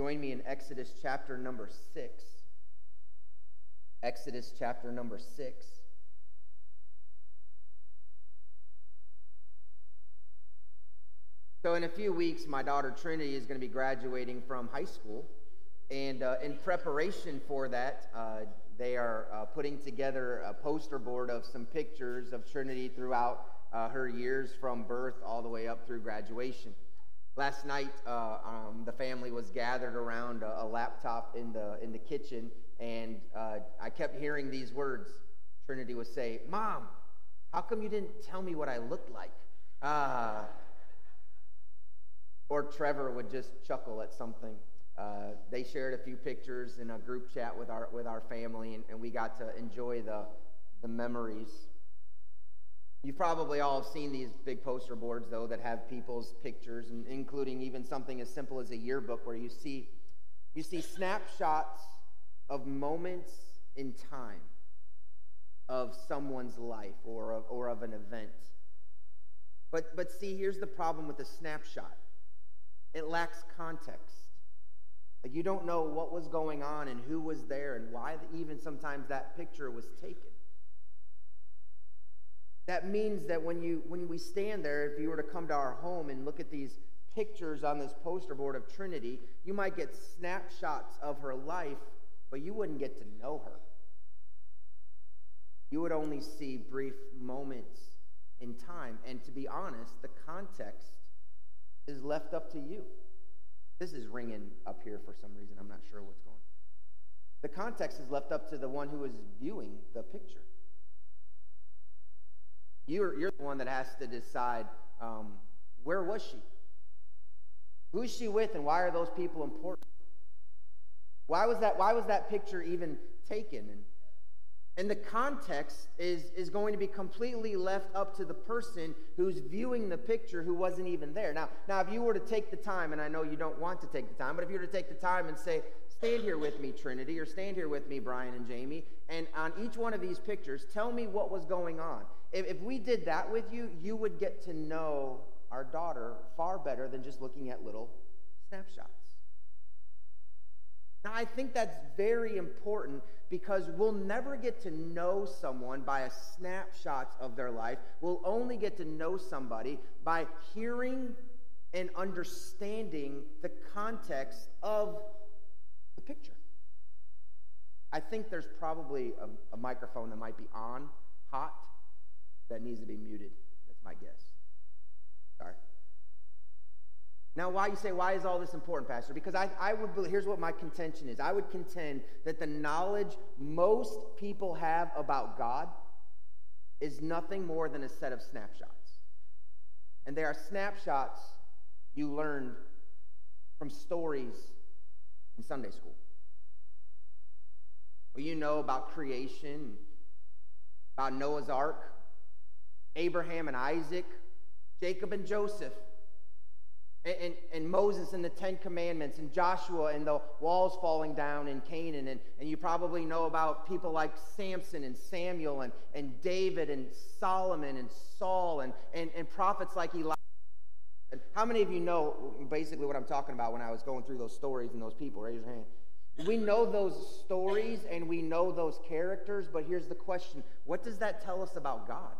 Join me in Exodus chapter number 6. Exodus chapter number 6. So, in a few weeks, my daughter Trinity is going to be graduating from high school. And uh, in preparation for that, uh, they are uh, putting together a poster board of some pictures of Trinity throughout uh, her years from birth all the way up through graduation. Last night, uh, um, the family was gathered around a, a, laptop in the, in the kitchen, and uh, I kept hearing these words. Trinity would say, Mom, how come you didn't tell me what I looked like? Uh, or Trevor would just chuckle at something. Uh, they shared a few pictures in a group chat with our with our family, and, and we got to enjoy the the memories. You've probably all seen these big poster boards, though, that have people's pictures, and including even something as simple as a yearbook, where you see you see snapshots of moments in time of someone's life or of, or of an event. But but see, here's the problem with a snapshot: it lacks context. Like you don't know what was going on and who was there and why even sometimes that picture was taken. That means that when you when we stand there, if you were to come to our home and look at these pictures on this poster board of Trinity, you might get snapshots of her life, but you wouldn't get to know her. You would only see brief moments in time. And to be honest, the context is left up to you. This is ringing up here for some reason. I'm not sure what's going on. The context is left up to the one who is viewing the picture. You're, you're the one that has to decide um, where was she? Who's she with, and why are those people important? Why was that, why was that picture even taken? And and the context is, is going to be completely left up to the person who's viewing the picture who wasn't even there. Now, now, if you were to take the time, and I know you don't want to take the time, but if you were to take the time and say, stand here with me, Trinity, or stand here with me, Brian and Jamie, and on each one of these pictures, tell me what was going on. If, if we did that with you, you would get to know our daughter far better than just looking at little snapshots. Now, I think that's very important because we'll never get to know someone by a snapshot of their life. We'll only get to know somebody by hearing and understanding the context of the picture. I think there's probably a, a microphone that might be on, hot, that needs to be muted. That's my guess. Sorry. Now, why you say, why is all this important, Pastor? Because I, I would, here's what my contention is. I would contend that the knowledge most people have about God is nothing more than a set of snapshots. And they are snapshots you learned from stories in Sunday school. Well, you know about creation, about Noah's Ark, Abraham and Isaac, Jacob and Joseph and, and, Moses and the Ten Commandments, and Joshua and the walls falling down in Canaan. And, and you probably know about people like Samson and Samuel and, and David and Solomon and Saul and, and, and prophets like Elijah. And how many of you know basically what I'm talking about when I was going through those stories and those people? Raise your hand. We know those stories and we know those characters, but here's the question what does that tell us about God?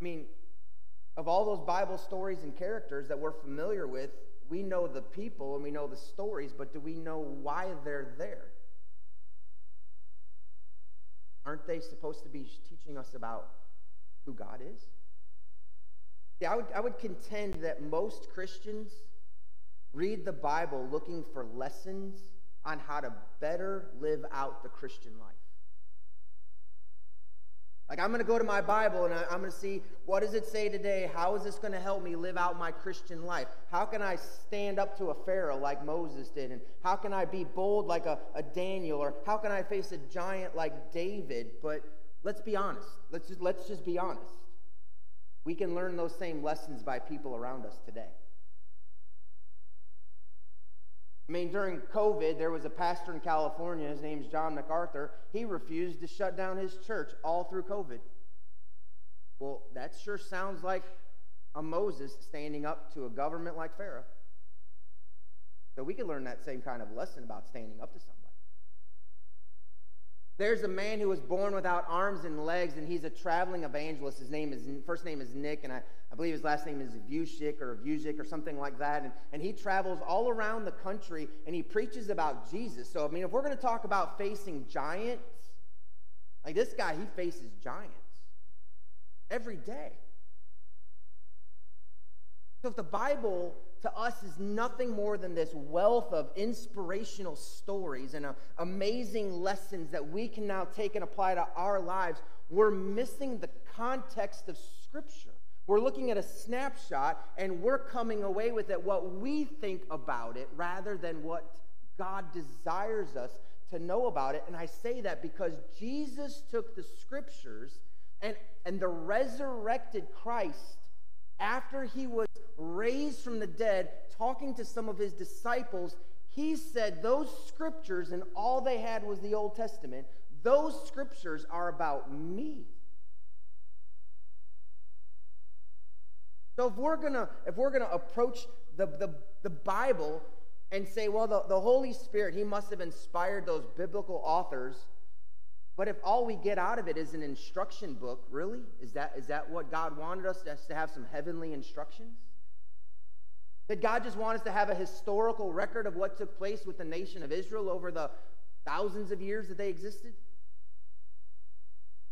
I mean, of all those Bible stories and characters that we're familiar with, we know the people and we know the stories, but do we know why they're there? Aren't they supposed to be teaching us about who God is? Yeah, I would, I would contend that most Christians read the Bible looking for lessons on how to better live out the Christian life. Like, I'm going to go to my Bible and I'm going to see what does it say today? How is this going to help me live out my Christian life? How can I stand up to a Pharaoh like Moses did? And how can I be bold like a, a Daniel? Or how can I face a giant like David? But let's be honest. Let's just, let's just be honest. We can learn those same lessons by people around us today. I mean, during COVID, there was a pastor in California, his name's John MacArthur. He refused to shut down his church all through COVID. Well, that sure sounds like a Moses standing up to a government like Pharaoh. So we can learn that same kind of lesson about standing up to somebody. There's a man who was born without arms and legs, and he's a traveling evangelist. His name is first name is Nick, and I, I believe his last name is Vushik or Vujic or something like that. And, and he travels all around the country and he preaches about Jesus. So I mean, if we're going to talk about facing giants, like this guy, he faces giants every day. So if the Bible to us is nothing more than this wealth of inspirational stories and uh, amazing lessons that we can now take and apply to our lives, we're missing the context of Scripture. We're looking at a snapshot and we're coming away with it what we think about it rather than what God desires us to know about it. And I say that because Jesus took the Scriptures and, and the resurrected Christ after he was raised from the dead, talking to some of his disciples, he said those scriptures, and all they had was the Old Testament, those scriptures are about me. So if we're gonna if we're gonna approach the, the, the Bible and say, well, the, the Holy Spirit, he must have inspired those biblical authors but if all we get out of it is an instruction book, really? Is that, is that what God wanted us to, to have some heavenly instructions? Did God just want us to have a historical record of what took place with the nation of Israel over the thousands of years that they existed?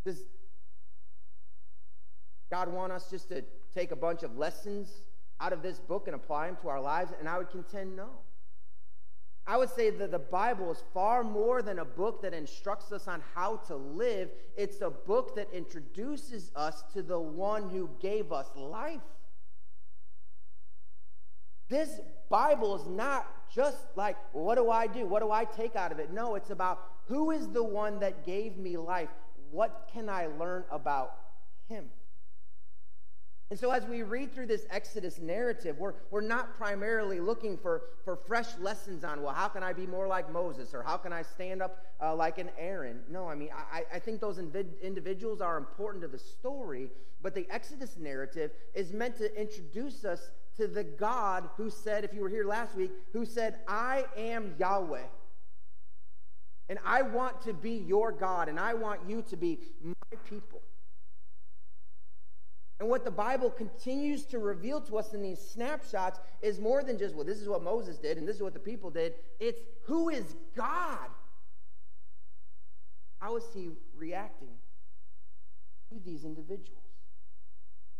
Does God want us just to take a bunch of lessons out of this book and apply them to our lives? And I would contend no. I would say that the Bible is far more than a book that instructs us on how to live. It's a book that introduces us to the one who gave us life. This Bible is not just like, what do I do? What do I take out of it? No, it's about who is the one that gave me life? What can I learn about him? And so, as we read through this Exodus narrative, we're, we're not primarily looking for, for fresh lessons on, well, how can I be more like Moses or how can I stand up uh, like an Aaron? No, I mean, I, I think those individuals are important to the story, but the Exodus narrative is meant to introduce us to the God who said, if you were here last week, who said, I am Yahweh. And I want to be your God, and I want you to be my people. And what the Bible continues to reveal to us in these snapshots is more than just, well, this is what Moses did and this is what the people did. It's who is God? How is he reacting to these individuals?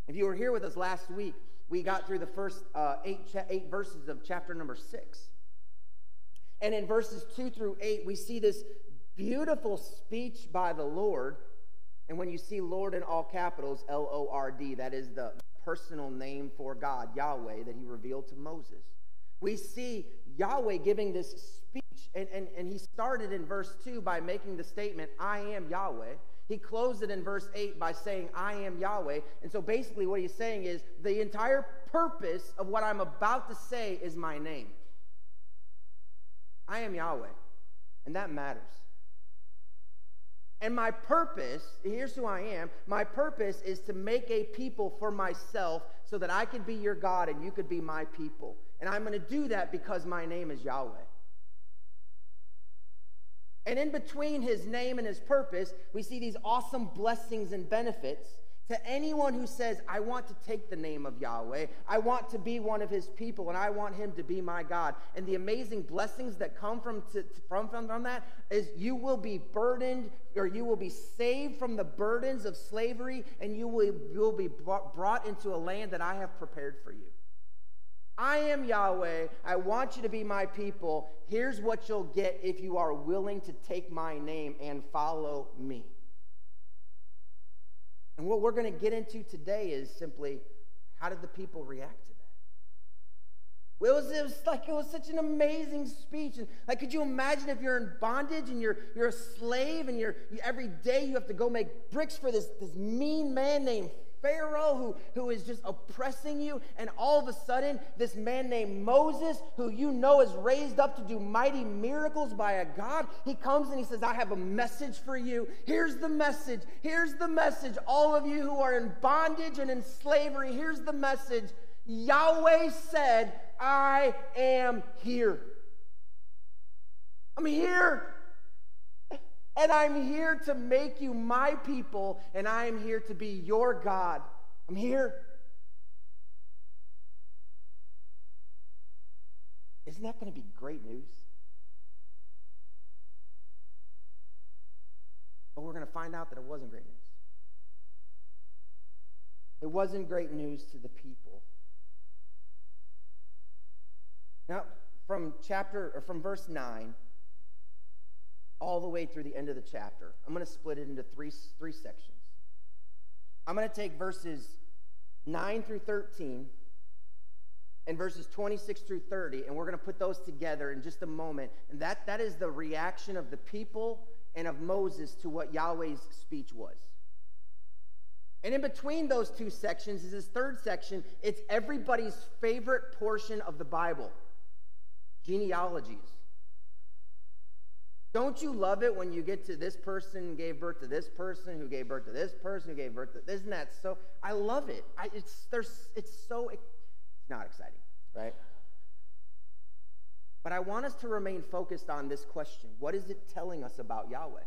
If you were here with us last week, we got through the first uh, eight, eight verses of chapter number six. And in verses two through eight, we see this beautiful speech by the Lord and when you see Lord in all capitals, L O R D, that is the personal name for God, Yahweh, that he revealed to Moses. We see Yahweh giving this speech, and, and, and he started in verse 2 by making the statement, I am Yahweh. He closed it in verse 8 by saying, I am Yahweh. And so basically, what he's saying is the entire purpose of what I'm about to say is my name. I am Yahweh. And that matters. And my purpose, here's who I am my purpose is to make a people for myself so that I can be your God and you could be my people. And I'm going to do that because my name is Yahweh. And in between his name and his purpose, we see these awesome blessings and benefits to anyone who says, I want to take the name of Yahweh, I want to be one of his people, and I want him to be my God. And the amazing blessings that come from, to, from, from, from that is you will be burdened or you will be saved from the burdens of slavery, and you will, you will be brought into a land that I have prepared for you. I am Yahweh. I want you to be my people. Here's what you'll get if you are willing to take my name and follow me. And what we're going to get into today is simply how did the people react to that? It was, it was like it was such an amazing speech. And like, could you imagine if you're in bondage and you're you're a slave and you're you, every day you have to go make bricks for this, this mean man named Pharaoh who, who is just oppressing you. And all of a sudden, this man named Moses, who you know is raised up to do mighty miracles by a God, he comes and he says, I have a message for you. Here's the message. Here's the message. All of you who are in bondage and in slavery, here's the message. Yahweh said, I am here. I'm here. And I'm here to make you my people, and I am here to be your God. I'm here. Isn't that going to be great news? But we're going to find out that it wasn't great news. It wasn't great news to the people. Now, from chapter or from verse 9 all the way through the end of the chapter. I'm going to split it into three, three sections. I'm going to take verses 9 through 13 and verses 26 through 30, and we're going to put those together in just a moment. And that, that is the reaction of the people and of Moses to what Yahweh's speech was. And in between those two sections is this third section. It's everybody's favorite portion of the Bible genealogies. Don't you love it when you get to this person gave birth to this person who gave birth to this person who gave birth to this isn't that so I love it. I, it's there's it's so it's not exciting, right? But I want us to remain focused on this question. What is it telling us about Yahweh?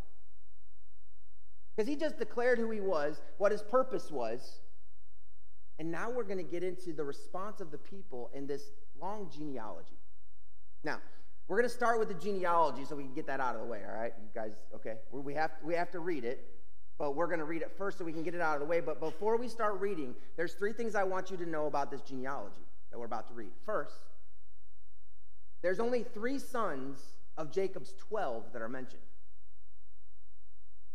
Because he just declared who he was, what his purpose was, and now we're going to get into the response of the people in this long genealogy. Now, we're going to start with the genealogy so we can get that out of the way, all right? You guys, okay? We have, we have to read it, but we're going to read it first so we can get it out of the way. But before we start reading, there's three things I want you to know about this genealogy that we're about to read. First, there's only three sons of Jacob's 12 that are mentioned.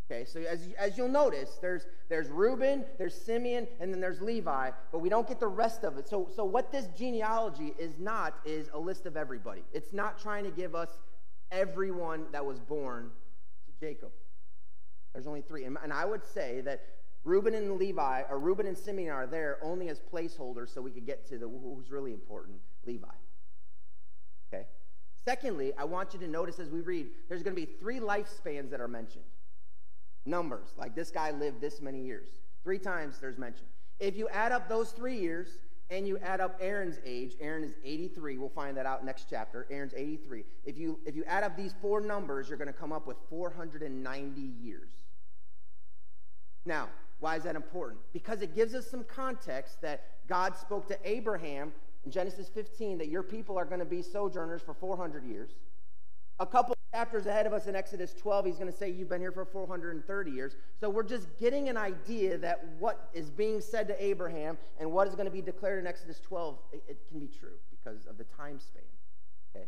Okay, so as, as you'll notice, there's, there's Reuben, there's Simeon, and then there's Levi, but we don't get the rest of it. So, so what this genealogy is not is a list of everybody. It's not trying to give us everyone that was born to Jacob. There's only three. And, and I would say that Reuben and Levi, or Reuben and Simeon are there only as placeholders so we could get to the who's really important, Levi. Okay? Secondly, I want you to notice as we read, there's going to be three lifespans that are mentioned. Numbers, like this guy lived this many years. Three times there's mention. If you add up those three years and you add up Aaron's age, Aaron is 83. We'll find that out next chapter. Aaron's 83. If you if you add up these four numbers, you're going to come up with 490 years. Now, why is that important? Because it gives us some context that God spoke to Abraham in Genesis 15 that your people are going to be sojourners for 400 years. A couple chapters ahead of us in Exodus 12, he's going to say, You've been here for 430 years. So we're just getting an idea that what is being said to Abraham and what is going to be declared in Exodus 12, it, it can be true because of the time span. Okay?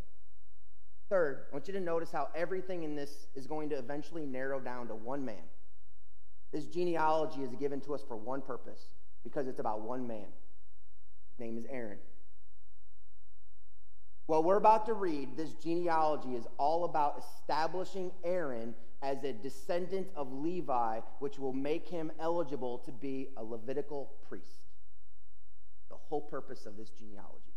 Third, I want you to notice how everything in this is going to eventually narrow down to one man. This genealogy is given to us for one purpose because it's about one man. His name is Aaron. What we're about to read, this genealogy, is all about establishing Aaron as a descendant of Levi, which will make him eligible to be a Levitical priest. The whole purpose of this genealogy.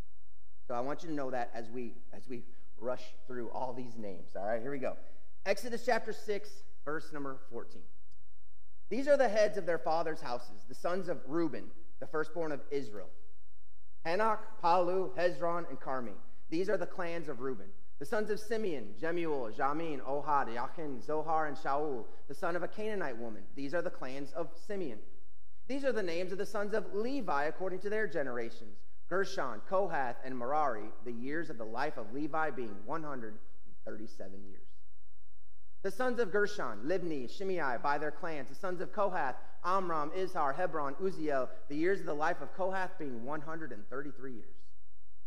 So I want you to know that as we as we rush through all these names. All right, here we go. Exodus chapter 6, verse number 14. These are the heads of their fathers' houses, the sons of Reuben, the firstborn of Israel. Hanoch, Pallu, Hezron, and Carmi. These are the clans of Reuben. The sons of Simeon, Jemuel, Jamin, Ohad, Yachin, Zohar, and Shaul, the son of a Canaanite woman. These are the clans of Simeon. These are the names of the sons of Levi according to their generations Gershon, Kohath, and Merari, the years of the life of Levi being 137 years. The sons of Gershon, Libni, Shimei, by their clans. The sons of Kohath, Amram, Izhar, Hebron, Uzziel, the years of the life of Kohath being 133 years.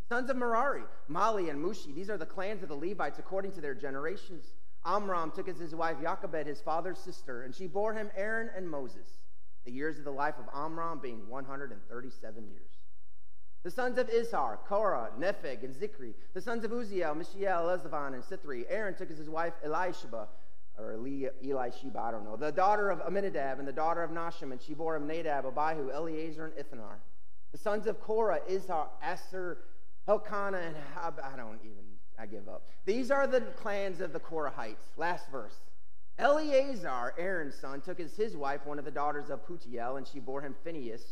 Sons of Merari, Mahli and Mushi, these are the clans of the Levites according to their generations. Amram took as his wife Jochebed, his father's sister, and she bore him Aaron and Moses, the years of the life of Amram being 137 years. The sons of Izhar, Korah, Nepheg, and Zichri. The sons of Uzziel, Mishael, Elzaphan, and Sithri. Aaron took as his wife Elisheba, or Eli Sheba, I don't know, the daughter of Amminadab and the daughter of Nasham, and she bore him Nadab, Abihu, Eleazar, and Ithamar. The sons of Korah, Izhar, Asher, Elkanah, and Hab, I don't even, I give up. These are the clans of the Korahites. Last verse. Eleazar, Aaron's son, took as his wife one of the daughters of Putiel, and she bore him Phinehas.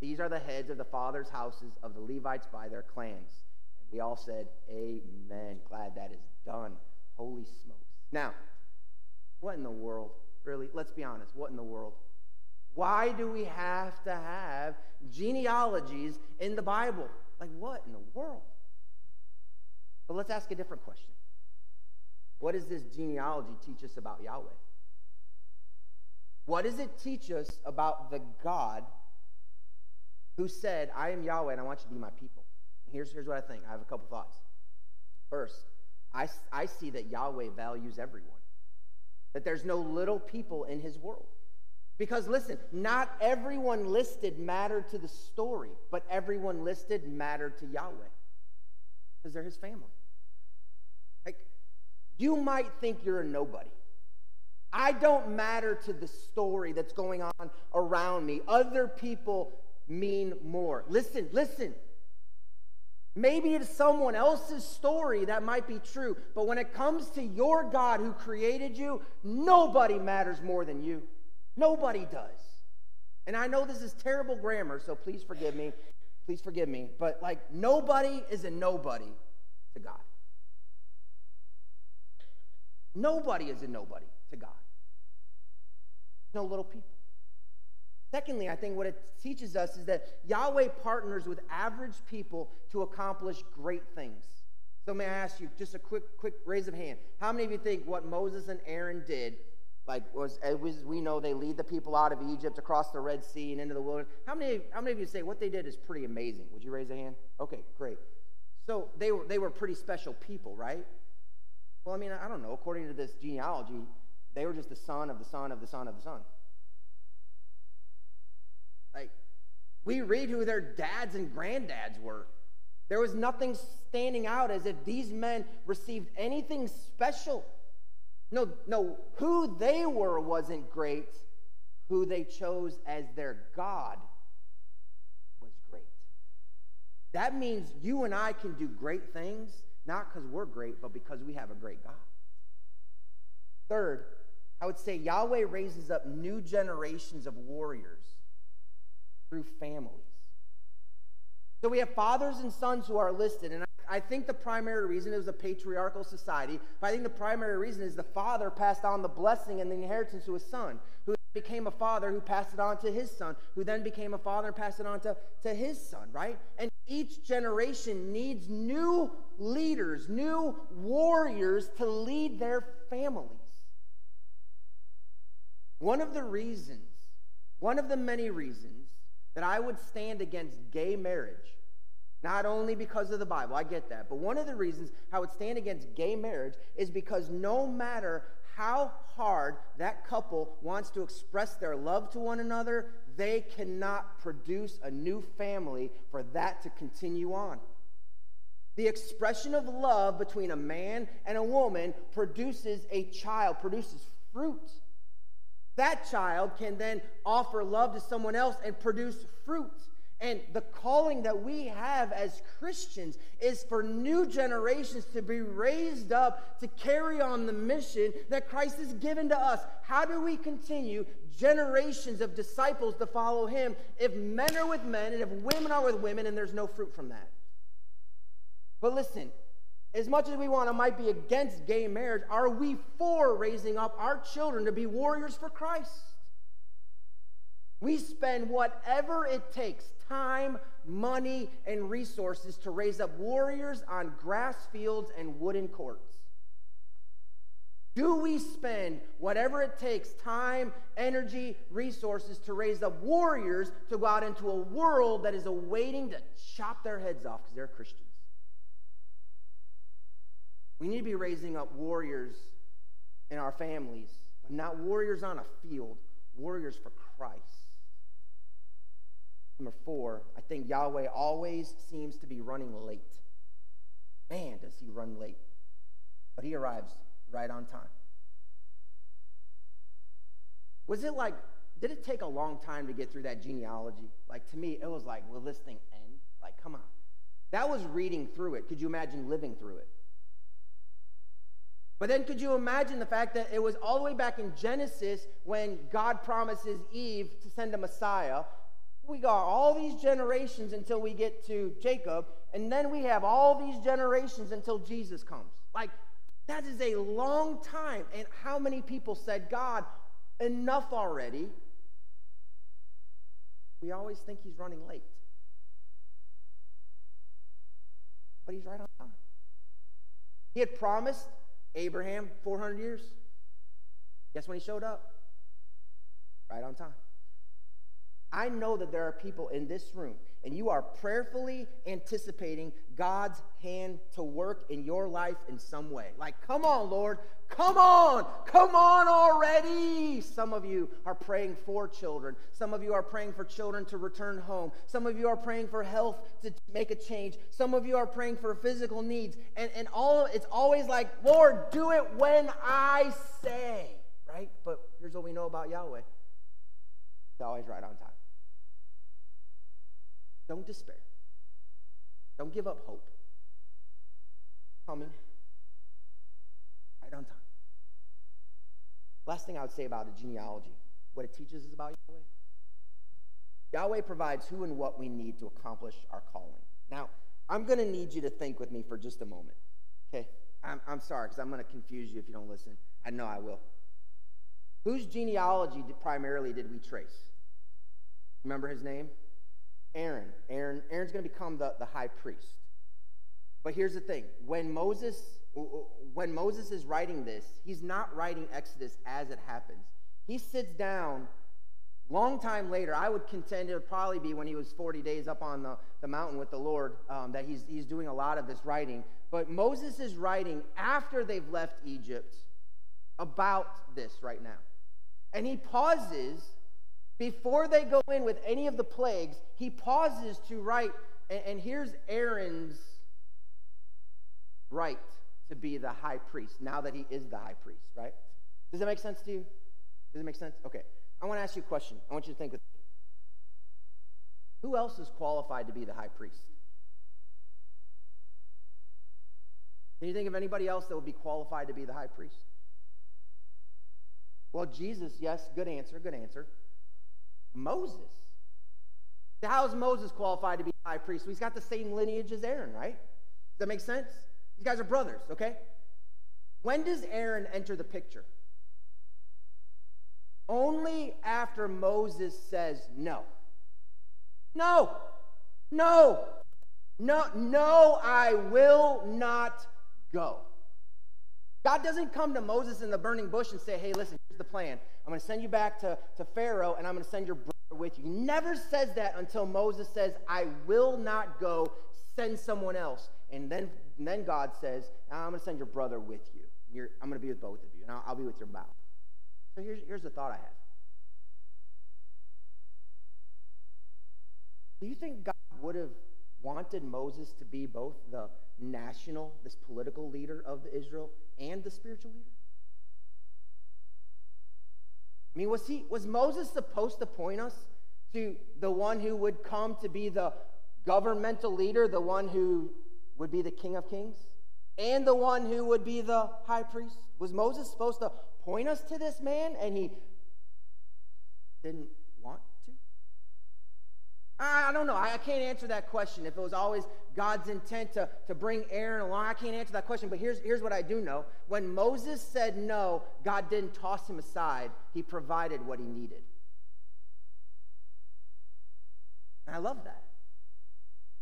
These are the heads of the fathers' houses of the Levites by their clans. And we all said, Amen. Glad that is done. Holy smokes. Now, what in the world? Really, let's be honest. What in the world? Why do we have to have genealogies in the Bible? Like, what in the world? But let's ask a different question. What does this genealogy teach us about Yahweh? What does it teach us about the God who said, I am Yahweh and I want you to be my people? here's, here's what I think. I have a couple thoughts. First, I, I see that Yahweh values everyone, that there's no little people in his world. Because listen, not everyone listed mattered to the story, but everyone listed mattered to Yahweh because they're his family. Like, you might think you're a nobody. I don't matter to the story that's going on around me. Other people mean more. Listen, listen. Maybe it's someone else's story that might be true, but when it comes to your God who created you, nobody matters more than you. Nobody does. And I know this is terrible grammar, so please forgive me. Please forgive me. But like, nobody is a nobody to God. Nobody is a nobody to God. No little people. Secondly, I think what it teaches us is that Yahweh partners with average people to accomplish great things. So may I ask you just a quick, quick raise of hand. How many of you think what Moses and Aaron did, like was as we know they lead the people out of Egypt across the Red Sea and into the wilderness? How many, how many of you say what they did is pretty amazing? Would you raise a hand? Okay, great. So they were they were pretty special people, right? Well, I mean, I don't know. According to this genealogy, they were just the son of the son of the son of the son. Like, we read who their dads and granddads were. There was nothing standing out as if these men received anything special. No, no, who they were wasn't great. Who they chose as their God was great. That means you and I can do great things, not because we're great, but because we have a great God. Third, I would say Yahweh raises up new generations of warriors through families. So we have fathers and sons who are listed, and I think the primary reason is a patriarchal society, but I think the primary reason is the father passed on the blessing and the inheritance to his son, who became a father who passed it on to his son, who then became a father and passed it on to, to his son, right? And each generation needs new leaders, new warriors to lead their families. One of the reasons, one of the many reasons that I would stand against gay marriage. Not only because of the Bible, I get that, but one of the reasons I would stand against gay marriage is because no matter how hard that couple wants to express their love to one another, they cannot produce a new family for that to continue on. The expression of love between a man and a woman produces a child, produces fruit. That child can then offer love to someone else and produce fruit. And the calling that we have as Christians is for new generations to be raised up to carry on the mission that Christ has given to us. How do we continue generations of disciples to follow him if men are with men and if women are with women and there's no fruit from that? But listen, as much as we want to might be against gay marriage, are we for raising up our children to be warriors for Christ? We spend whatever it takes time, money, and resources to raise up warriors on grass fields and wooden courts. Do we spend whatever it takes time, energy, resources to raise up warriors to go out into a world that is awaiting to chop their heads off because they're Christians? We need to be raising up warriors in our families, but not warriors on a field, warriors for Christ. Number four, I think Yahweh always seems to be running late. Man, does he run late. But he arrives right on time. Was it like, did it take a long time to get through that genealogy? Like, to me, it was like, will this thing end? Like, come on. That was reading through it. Could you imagine living through it? But then could you imagine the fact that it was all the way back in Genesis when God promises Eve to send a Messiah? We got all these generations until we get to Jacob, and then we have all these generations until Jesus comes. Like, that is a long time. And how many people said, God, enough already? We always think he's running late. But he's right on time. He had promised Abraham 400 years. Guess when he showed up? Right on time. I know that there are people in this room, and you are prayerfully anticipating God's hand to work in your life in some way. Like, come on, Lord, come on, come on already. Some of you are praying for children. Some of you are praying for children to return home. Some of you are praying for health to make a change. Some of you are praying for physical needs. And, and all it's always like, Lord, do it when I say, right? But here's what we know about Yahweh. He's always right on time. Don't despair. Don't give up hope. Coming right on time. Last thing I would say about the genealogy, what it teaches us about Yahweh. Yahweh provides who and what we need to accomplish our calling. Now, I'm going to need you to think with me for just a moment. Okay? I'm, I'm sorry because I'm going to confuse you if you don't listen. I know I will. Whose genealogy did, primarily did we trace? Remember his name? Aaron. Aaron Aaron's going to become the, the high priest. But here's the thing. When Moses when Moses is writing this, he's not writing Exodus as it happens. He sits down long time later. I would contend it would probably be when he was 40 days up on the, the mountain with the Lord um, that he's, he's doing a lot of this writing. But Moses is writing after they've left Egypt about this right now. And he pauses before they go in with any of the plagues, he pauses to write, and, and here's Aaron's right to be the high priest now that he is the high priest, right? Does that make sense to you? Does it make sense? Okay. I want to ask you a question. I want you to think with me. Who else is qualified to be the high priest? Can you think of anybody else that would be qualified to be the high priest? Well, Jesus, yes, good answer, good answer. Moses. How is Moses qualified to be high priest? Well, he's got the same lineage as Aaron, right? Does that make sense? These guys are brothers, okay? When does Aaron enter the picture? Only after Moses says no. No, no, no, no, I will not go. God doesn't come to Moses in the burning bush and say, hey, listen, here's the plan. I'm going to send you back to, to Pharaoh, and I'm going to send your brother with you. He never says that until Moses says, I will not go, send someone else. And then, and then God says, I'm going to send your brother with you. You're, I'm going to be with both of you, and I'll, I'll be with your mouth. So here's, here's the thought I have. Do you think God would have wanted Moses to be both the national, this political leader of Israel, and the spiritual leader? I mean, was, he, was Moses supposed to point us to the one who would come to be the governmental leader, the one who would be the king of kings, and the one who would be the high priest? Was Moses supposed to point us to this man and he didn't? I don't know. I can't answer that question. If it was always God's intent to, to bring Aaron along, I can't answer that question. But here's, here's what I do know. When Moses said no, God didn't toss him aside, he provided what he needed. And I love that.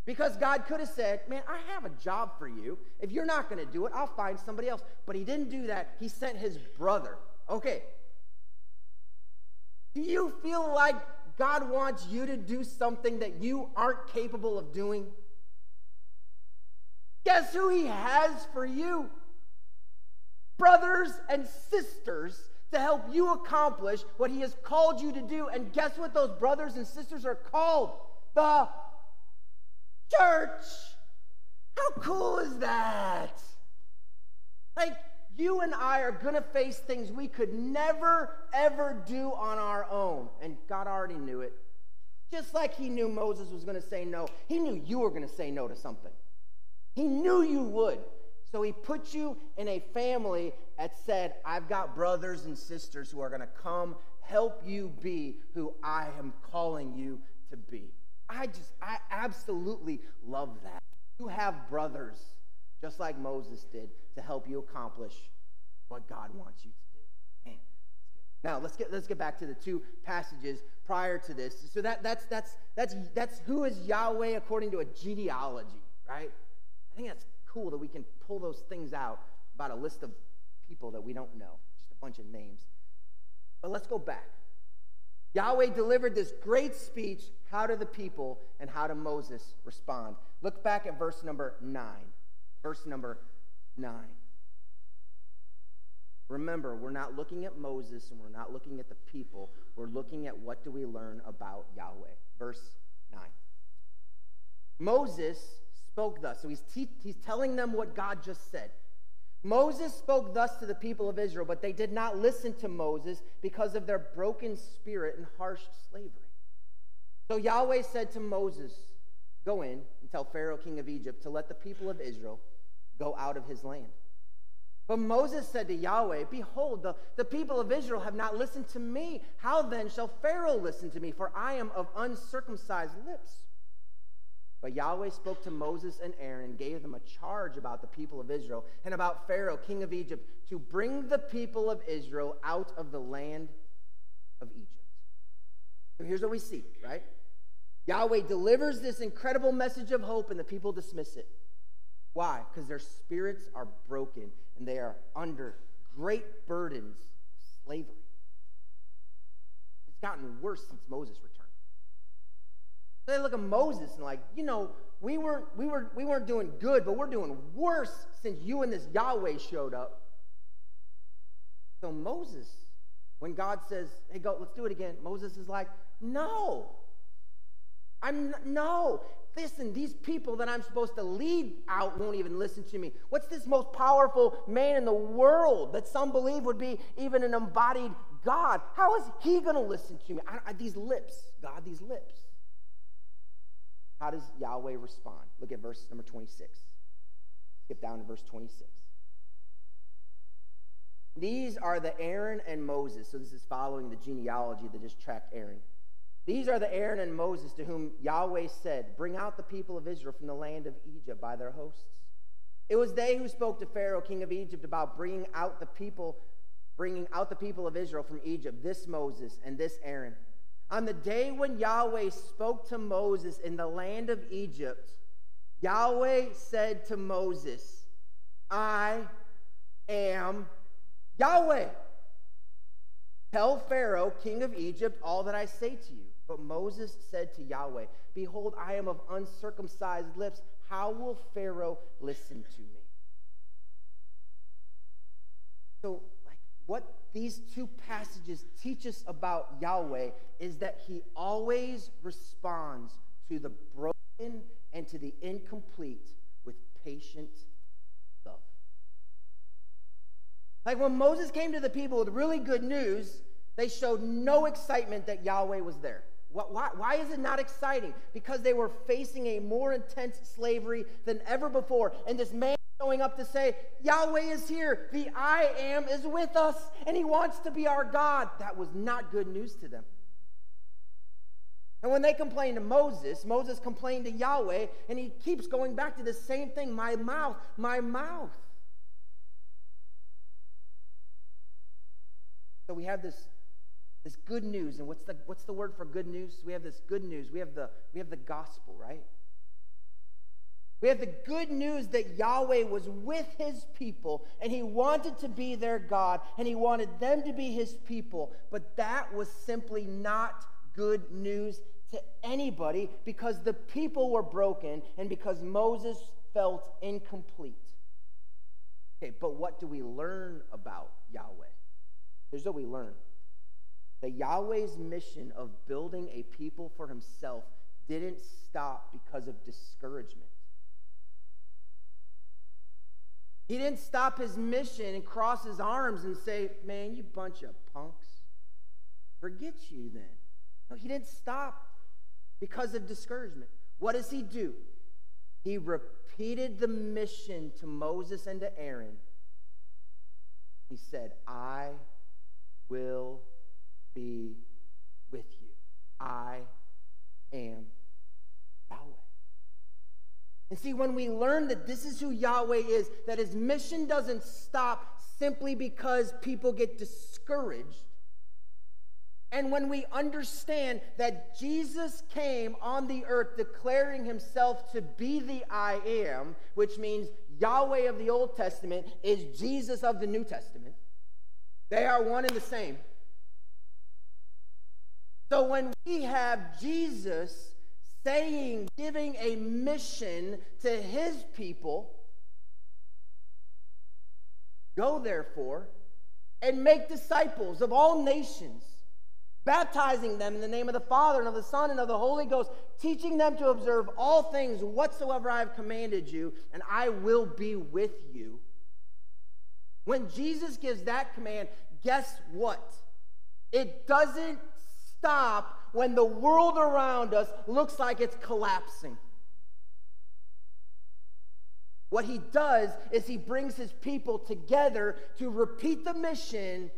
Because God could have said, Man, I have a job for you. If you're not going to do it, I'll find somebody else. But he didn't do that. He sent his brother. Okay. Do you feel like God wants you to do something that you aren't capable of doing? Guess who he has for you? Brothers and sisters to help you accomplish what he has called you to do. And guess what those brothers and sisters are called? The church. How cool is that? Like, you and I are going to face things we could never, ever do on our own. And God already knew it. Just like He knew Moses was going to say no, He knew you were going to say no to something. He knew you would. So He put you in a family that said, I've got brothers and sisters who are going to come help you be who I am calling you to be. I just, I absolutely love that. You have brothers, just like Moses did, to help you accomplish what God wants you to do. Man, now let's get let's get back to the two passages prior to this. So that that's that's that's that's who is Yahweh according to a genealogy, right? I think that's cool that we can pull those things out about a list of people that we don't know, just a bunch of names. But let's go back. Yahweh delivered this great speech. How do the people and how do Moses respond? Look back at verse number 9. Verse number 9. Remember, we're not looking at Moses and we're not looking at the people. We're looking at what do we learn about Yahweh. Verse 9. Moses spoke thus. So he's, te- he's telling them what God just said. Moses spoke thus to the people of Israel, but they did not listen to Moses because of their broken spirit and harsh slavery. So Yahweh said to Moses, Go in and tell Pharaoh, king of Egypt, to let the people of Israel go out of his land. But Moses said to Yahweh, Behold, the, the people of Israel have not listened to me. How then shall Pharaoh listen to me? For I am of uncircumcised lips. But Yahweh spoke to Moses and Aaron and gave them a charge about the people of Israel and about Pharaoh, king of Egypt, to bring the people of Israel out of the land of Egypt. So here's what we see, right? Yahweh delivers this incredible message of hope and the people dismiss it. Why? Because their spirits are broken and they are under great burdens of slavery. It's gotten worse since Moses returned. They look at Moses and like, you know, we weren't, we, were, we weren't doing good, but we're doing worse since you and this Yahweh showed up. So Moses, when God says, hey, go, let's do it again, Moses is like, no. I'm no. Listen, these people that I'm supposed to lead out won't even listen to me. What's this most powerful man in the world that some believe would be even an embodied God? How is he going to listen to me? I, I, these lips, God, these lips. How does Yahweh respond? Look at verse number 26. Skip down to verse 26. These are the Aaron and Moses. So this is following the genealogy that just tracked Aaron. These are the Aaron and Moses to whom Yahweh said, Bring out the people of Israel from the land of Egypt by their hosts. It was they who spoke to Pharaoh, king of Egypt, about bringing out the people, bringing out the people of Israel from Egypt. This Moses and this Aaron. On the day when Yahweh spoke to Moses in the land of Egypt, Yahweh said to Moses, I am Yahweh. Tell Pharaoh, king of Egypt, all that I say to you. But Moses said to Yahweh, Behold, I am of uncircumcised lips. How will Pharaoh listen to me? So, like, what these two passages teach us about Yahweh is that he always responds to the broken and to the incomplete with patient love. Like when Moses came to the people with really good news, they showed no excitement that Yahweh was there. Why, why is it not exciting? Because they were facing a more intense slavery than ever before. And this man showing up to say, Yahweh is here. The I am is with us, and he wants to be our God. That was not good news to them. And when they complained to Moses, Moses complained to Yahweh, and he keeps going back to the same thing my mouth, my mouth. So we have this this good news. And what's the, what's the word for good news? We have this good news. We have the, we have the gospel, right? We have the good news that Yahweh was with his people and he wanted to be their God and he wanted them to be his people. But that was simply not good news to anybody because the people were broken and because Moses felt incomplete. Okay, but what do we learn about Yahweh? Here's what we learn that Yahweh's mission of building a people for himself didn't stop because of discouragement. He didn't stop his mission and cross his arms and say, Man, you bunch of punks. Forget you then. No, he didn't stop because of discouragement. What does he do? He repeated the mission to Moses and to Aaron. He said, I will be with you. I am Yahweh. and see, when we learn that this is who Yahweh is, that his mission doesn't stop simply because people get discouraged, and when we understand that Jesus came on the earth declaring himself to be the I am, which means Yahweh of the Old Testament is Jesus of the New Testament, they are one and the same. So when we have Jesus saying, giving a mission to his people. Go therefore and make disciples of all nations, baptizing them in the name of the Father and of the Son and of the Holy Ghost, teaching them to observe all things whatsoever I have commanded you, and I will be with you. When Jesus gives that command, guess what? It doesn't stop when the world around us looks like it's collapsing. What he does is he brings his people together to repeat the mission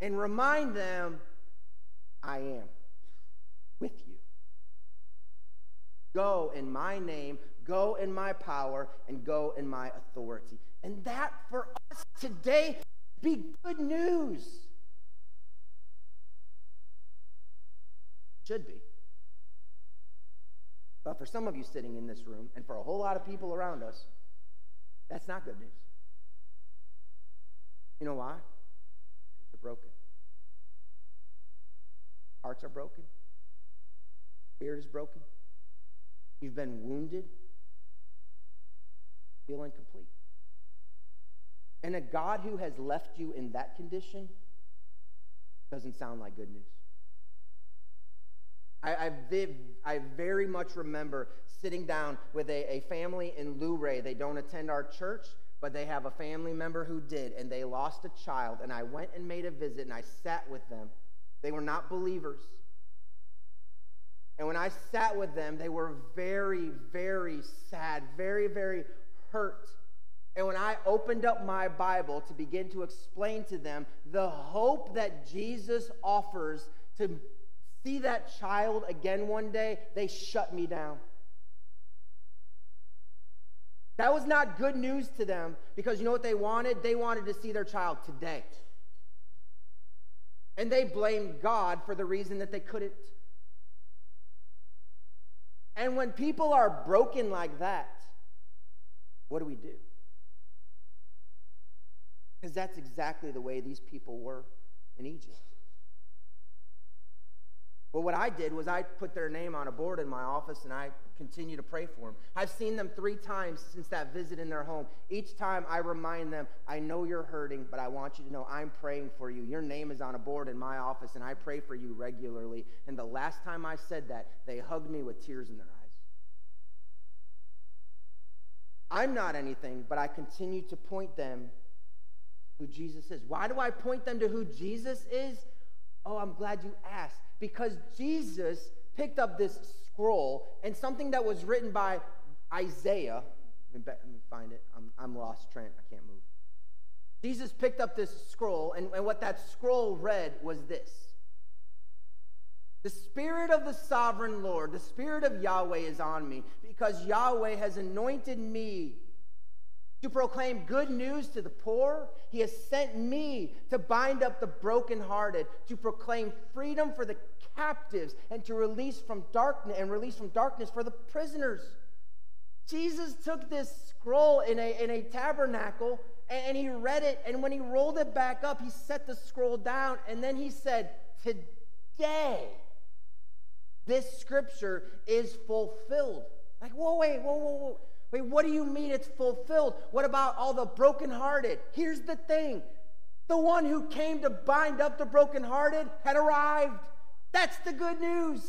and remind them, I am with you. Go in my name, go in my power, and go in my authority. And that for us today be good news. Should be. But for some of you sitting in this room, and for a whole lot of people around us, that's not good news. You know why? Because you're broken. Hearts are broken. Spirit is broken. You've been wounded. Feel incomplete. And a God who has left you in that condition doesn't sound like good news. I, I, I very much remember sitting down with a, a family in Luray. They don't attend our church, but they have a family member who did, and they lost a child. And I went and made a visit, and I sat with them. They were not believers. And when I sat with them, they were very, very sad, very, very hurt. And when I opened up my Bible to begin to explain to them the hope that Jesus offers to see that child again one day, they shut me down. That was not good news to them because you know what they wanted? They wanted to see their child today. And they blamed God for the reason that they couldn't. And when people are broken like that, what do we do? Because that's exactly the way these people were in Egypt. But what I did was I put their name on a board in my office and I continue to pray for them. I've seen them three times since that visit in their home. Each time I remind them, I know you're hurting, but I want you to know I'm praying for you. Your name is on a board in my office and I pray for you regularly. And the last time I said that, they hugged me with tears in their eyes. I'm not anything, but I continue to point them to who Jesus is. Why do I point them to who Jesus is? Oh, I'm glad you asked because Jesus picked up this scroll and something that was written by Isaiah. Let me, find it. I'm, I'm lost, Trent. I can't move. Jesus picked up this scroll, and, and what that scroll read was this The Spirit of the sovereign Lord, the Spirit of Yahweh is on me, because Yahweh has anointed me to proclaim good news to the poor. He has sent me to bind up the brokenhearted, to proclaim freedom for the captives, and to release from darkness and release from darkness for the prisoners. Jesus took this scroll in a, in a tabernacle and, he read it, and when he rolled it back up, he set the scroll down, and then he said, Today, this scripture is fulfilled. Like, whoa, wait, whoa, whoa, whoa. Wait, what do you mean it's fulfilled? What about all the brokenhearted? Here's the thing the one who came to bind up the brokenhearted had arrived. That's the good news.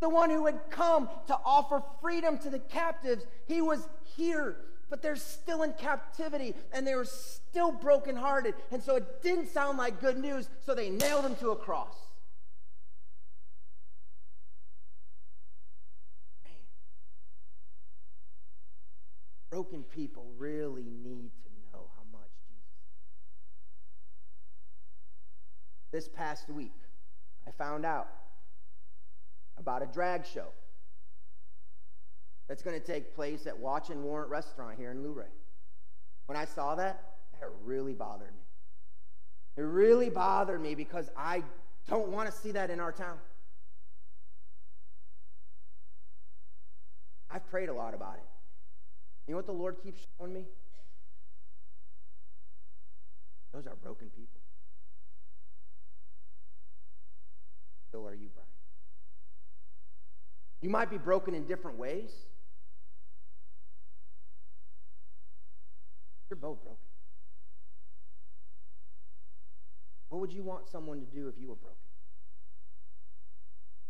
The one who had come to offer freedom to the captives, he was here. but they're still in captivity and they were still brokenhearted. And so it didn't sound like good news, so they nailed him to a cross. Man. Broken people really need to know how much Jesus cares. This past week, I found out about a drag show that's going to take place at Watch and Warrant Restaurant here in Luray. When I saw that, that really bothered me. It really bothered me because I don't want to see that in our town. I've prayed a lot about it. You know what the Lord keeps showing me? Those are broken people. So are you, Brian. You might be broken in different ways. You're both broken. What would you want someone to do if you were broken?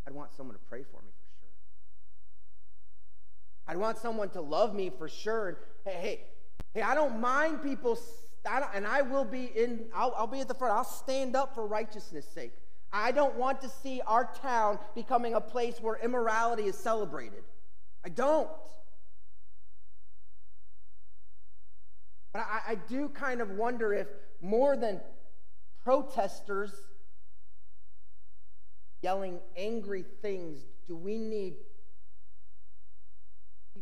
I'd want someone to pray for me for. I'd want someone to love me for sure. And hey, hey, hey, I don't mind people, I don't, and I will be in, I'll, I'll be at the front. I'll stand up for righteousness' sake. I don't want to see our town becoming a place where immorality is celebrated. I don't. But I, I do kind of wonder if more than protesters yelling angry things, do we need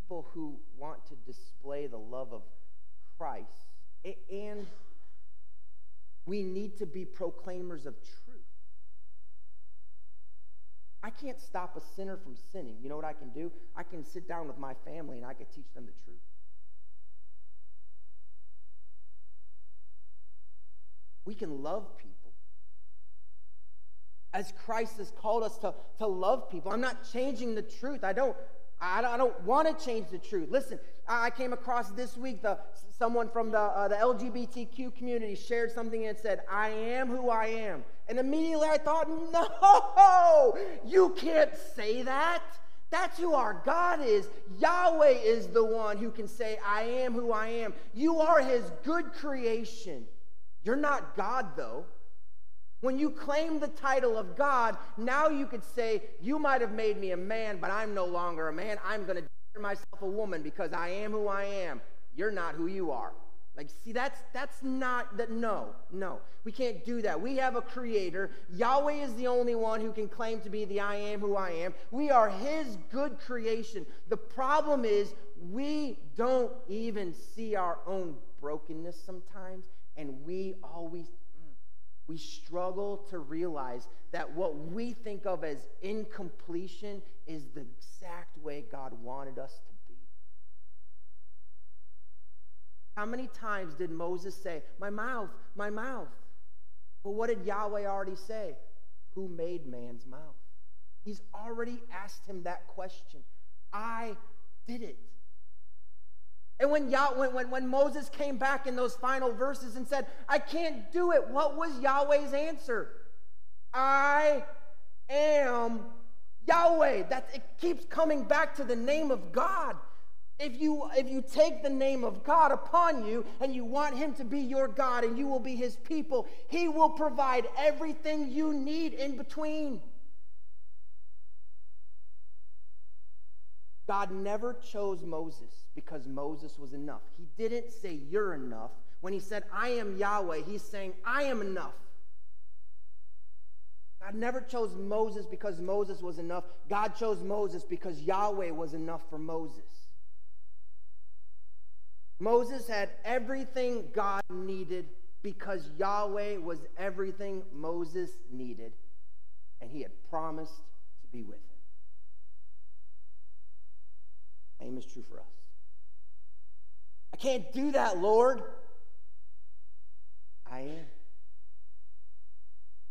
people who want to display the love of Christ? And we need to be proclaimers of truth. I can't stop a sinner from sinning. You know what I can do? I can sit down with my family and I can teach them the truth. We can love people. As Christ has called us to, to love people. I'm not changing the truth. I don't, I don't, don't want to change the truth. Listen, I came across this week the someone from the, uh, the LGBTQ community shared something and said, I am who I am. And immediately I thought, no, you can't say that. That's who our God is. Yahweh is the one who can say, I am who I am. You are his good creation. You're not God, though. When you claim the title of God, now you could say, You might have made me a man, but I'm no longer a man. I'm going to declare myself a woman because I am who I am. You're not who you are. Like, see, that's that's not that. No, no, we can't do that. We have a creator. Yahweh is the only one who can claim to be the I am who I am. We are His good creation. The problem is we don't even see our own brokenness sometimes, and we always we struggle to realize that what we think of as incompletion is the exact way God wanted us to be. How many times did Moses say, My mouth, my mouth? But what did Yahweh already say? Who made man's mouth? He's already asked him that question. I did it. And when, Yah, when, when, when Moses came back in those final verses and said, I can't do it, what was Yahweh's answer? I am Yahweh. That it keeps coming back to the name of God. If you, if you take the name of God upon you and you want Him to be your God and you will be His people, He will provide everything you need in between. God never chose Moses because Moses was enough. He didn't say, You're enough. When he said, I am Yahweh, he's saying, I am enough. God never chose Moses because Moses was enough. God chose Moses because Yahweh was enough for Moses. Moses had everything God needed because Yahweh was everything Moses needed, and he had promised to be with him. Same is true for us. I can't do that, Lord. I am.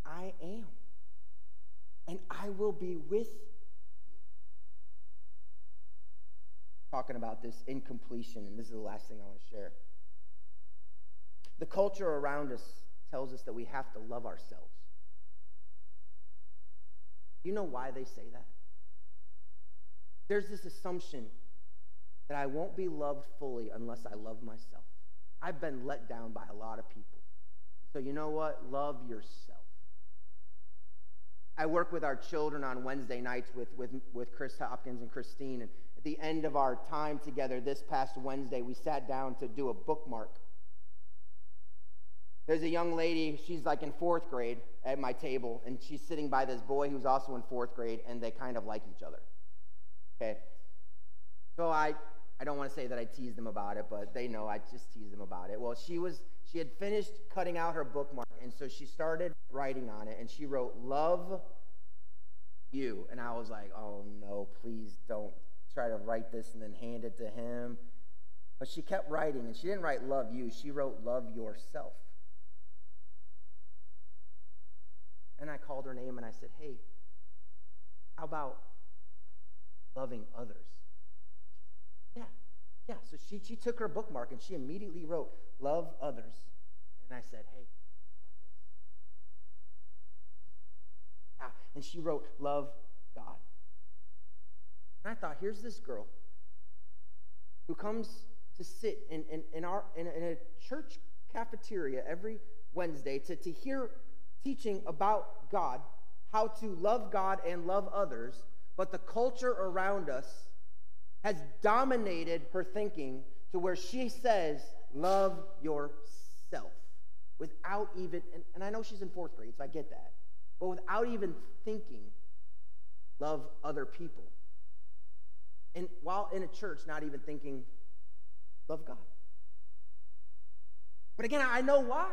I am. And I will be with you. Talking about this incompletion, and this is the last thing I want to share. The culture around us tells us that we have to love ourselves. You know why they say that? There's this assumption that I won't be loved fully unless I love myself. I've been let down by a lot of people. So, you know what? Love yourself. I work with our children on Wednesday nights with, with, with Chris Hopkins and Christine. And at the end of our time together this past Wednesday, we sat down to do a bookmark. There's a young lady, she's like in fourth grade at my table, and she's sitting by this boy who's also in fourth grade, and they kind of like each other. Okay? So I, I don't want to say that I teased them about it, but they know I just teased them about it. Well, she was she had finished cutting out her bookmark, and so she started writing on it, and she wrote, Love you. And I was like, Oh no, please don't try to write this and then hand it to him. But she kept writing, and she didn't write love you, she wrote love yourself. And I called her name and I said, Hey, how about loving others? Yeah, yeah. So she, she took her bookmark and she immediately wrote, Love others. And I said, Hey, how about this? Yeah. And she wrote, Love God. And I thought, here's this girl who comes to sit in, in, in, our, in, in a church cafeteria every Wednesday to, to hear teaching about God, how to love God and love others, but the culture around us has dominated her thinking to where she says, Love yourself. Without even, and, and I know she's in fourth grade, so I get that, but without even thinking, love other people. And while in a church, not even thinking, love God. But again, I know why.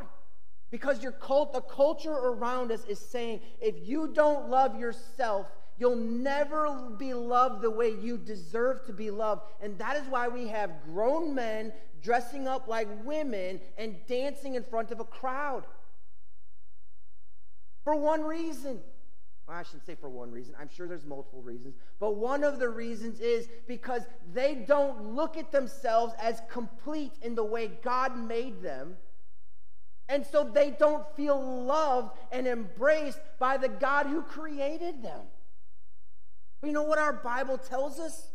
Because your cult, the culture around us is saying if you don't love yourself, you'll never be loved the way you deserve to be loved. And that is why we have grown men dressing up like women and dancing in front of a crowd. For one reason. Well, I shouldn't say for one reason. I'm sure there's multiple reasons. But one of the reasons is because they don't look at themselves as complete in the way God made them. And so they don't feel loved and embraced by the God who created them. But you know what our Bible tells us?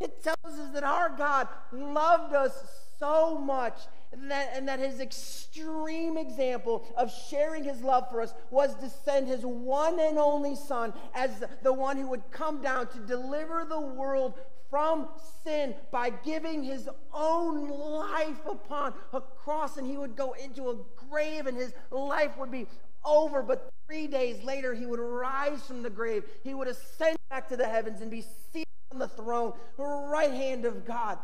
It tells us that our God loved us so much and that, and that his extreme example of sharing his love for us was to send his one and only Son as the one who would come down to deliver the world from sin by giving his own life upon a cross, and he would go into a grave and his life would be over. But three days later, he would rise from the grave. He would ascend back to the heavens and be seated on the throne, right hand of God.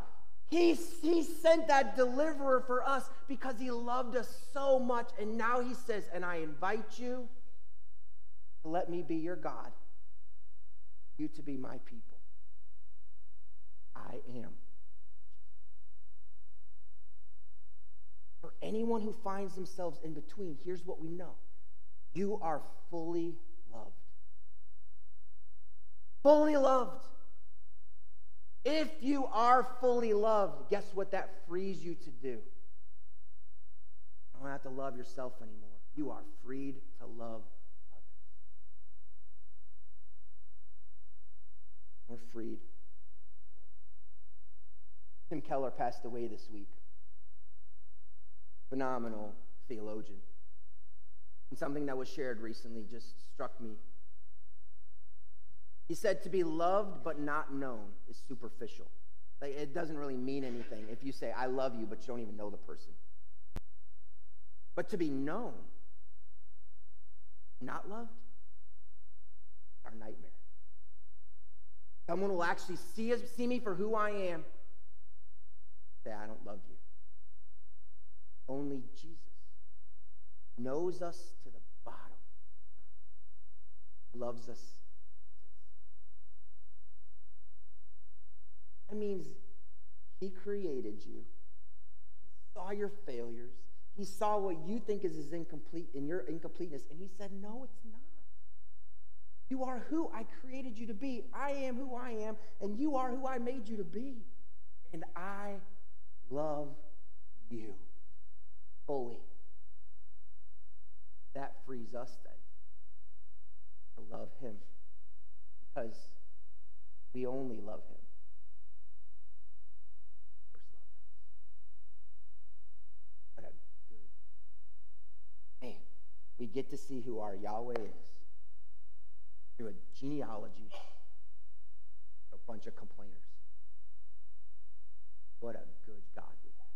He, he sent that deliverer for us because he loved us so much. And now he says, And I invite you to let me be your God, you to be my people. I am. For anyone who finds themselves in between, here's what we know you are fully loved. Fully loved. If you are fully loved, guess what that frees you to do? You don't have to love yourself anymore. You are freed to love others. We're freed Tim Keller passed away this week. Phenomenal theologian. And something that was shared recently just struck me. He said, To be loved but not known is superficial. Like, it doesn't really mean anything if you say, I love you, but you don't even know the person. But to be known, not loved, our nightmare. Someone will actually see, us, see me for who I am say, I don't love you. Only Jesus knows us loves us That means He created you. He saw your failures. He saw what you think is his incomplete in your incompleteness, and he said, No, it's not. You are who I created you to be. I am who I am, and you are who I made you to be. And I love you fully. That frees us to love him because we only love him. What a good man. We get to see who our Yahweh is through a genealogy, a bunch of complainers. What a good God we have.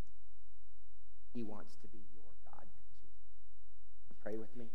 He wants to be your God too. Pray with me.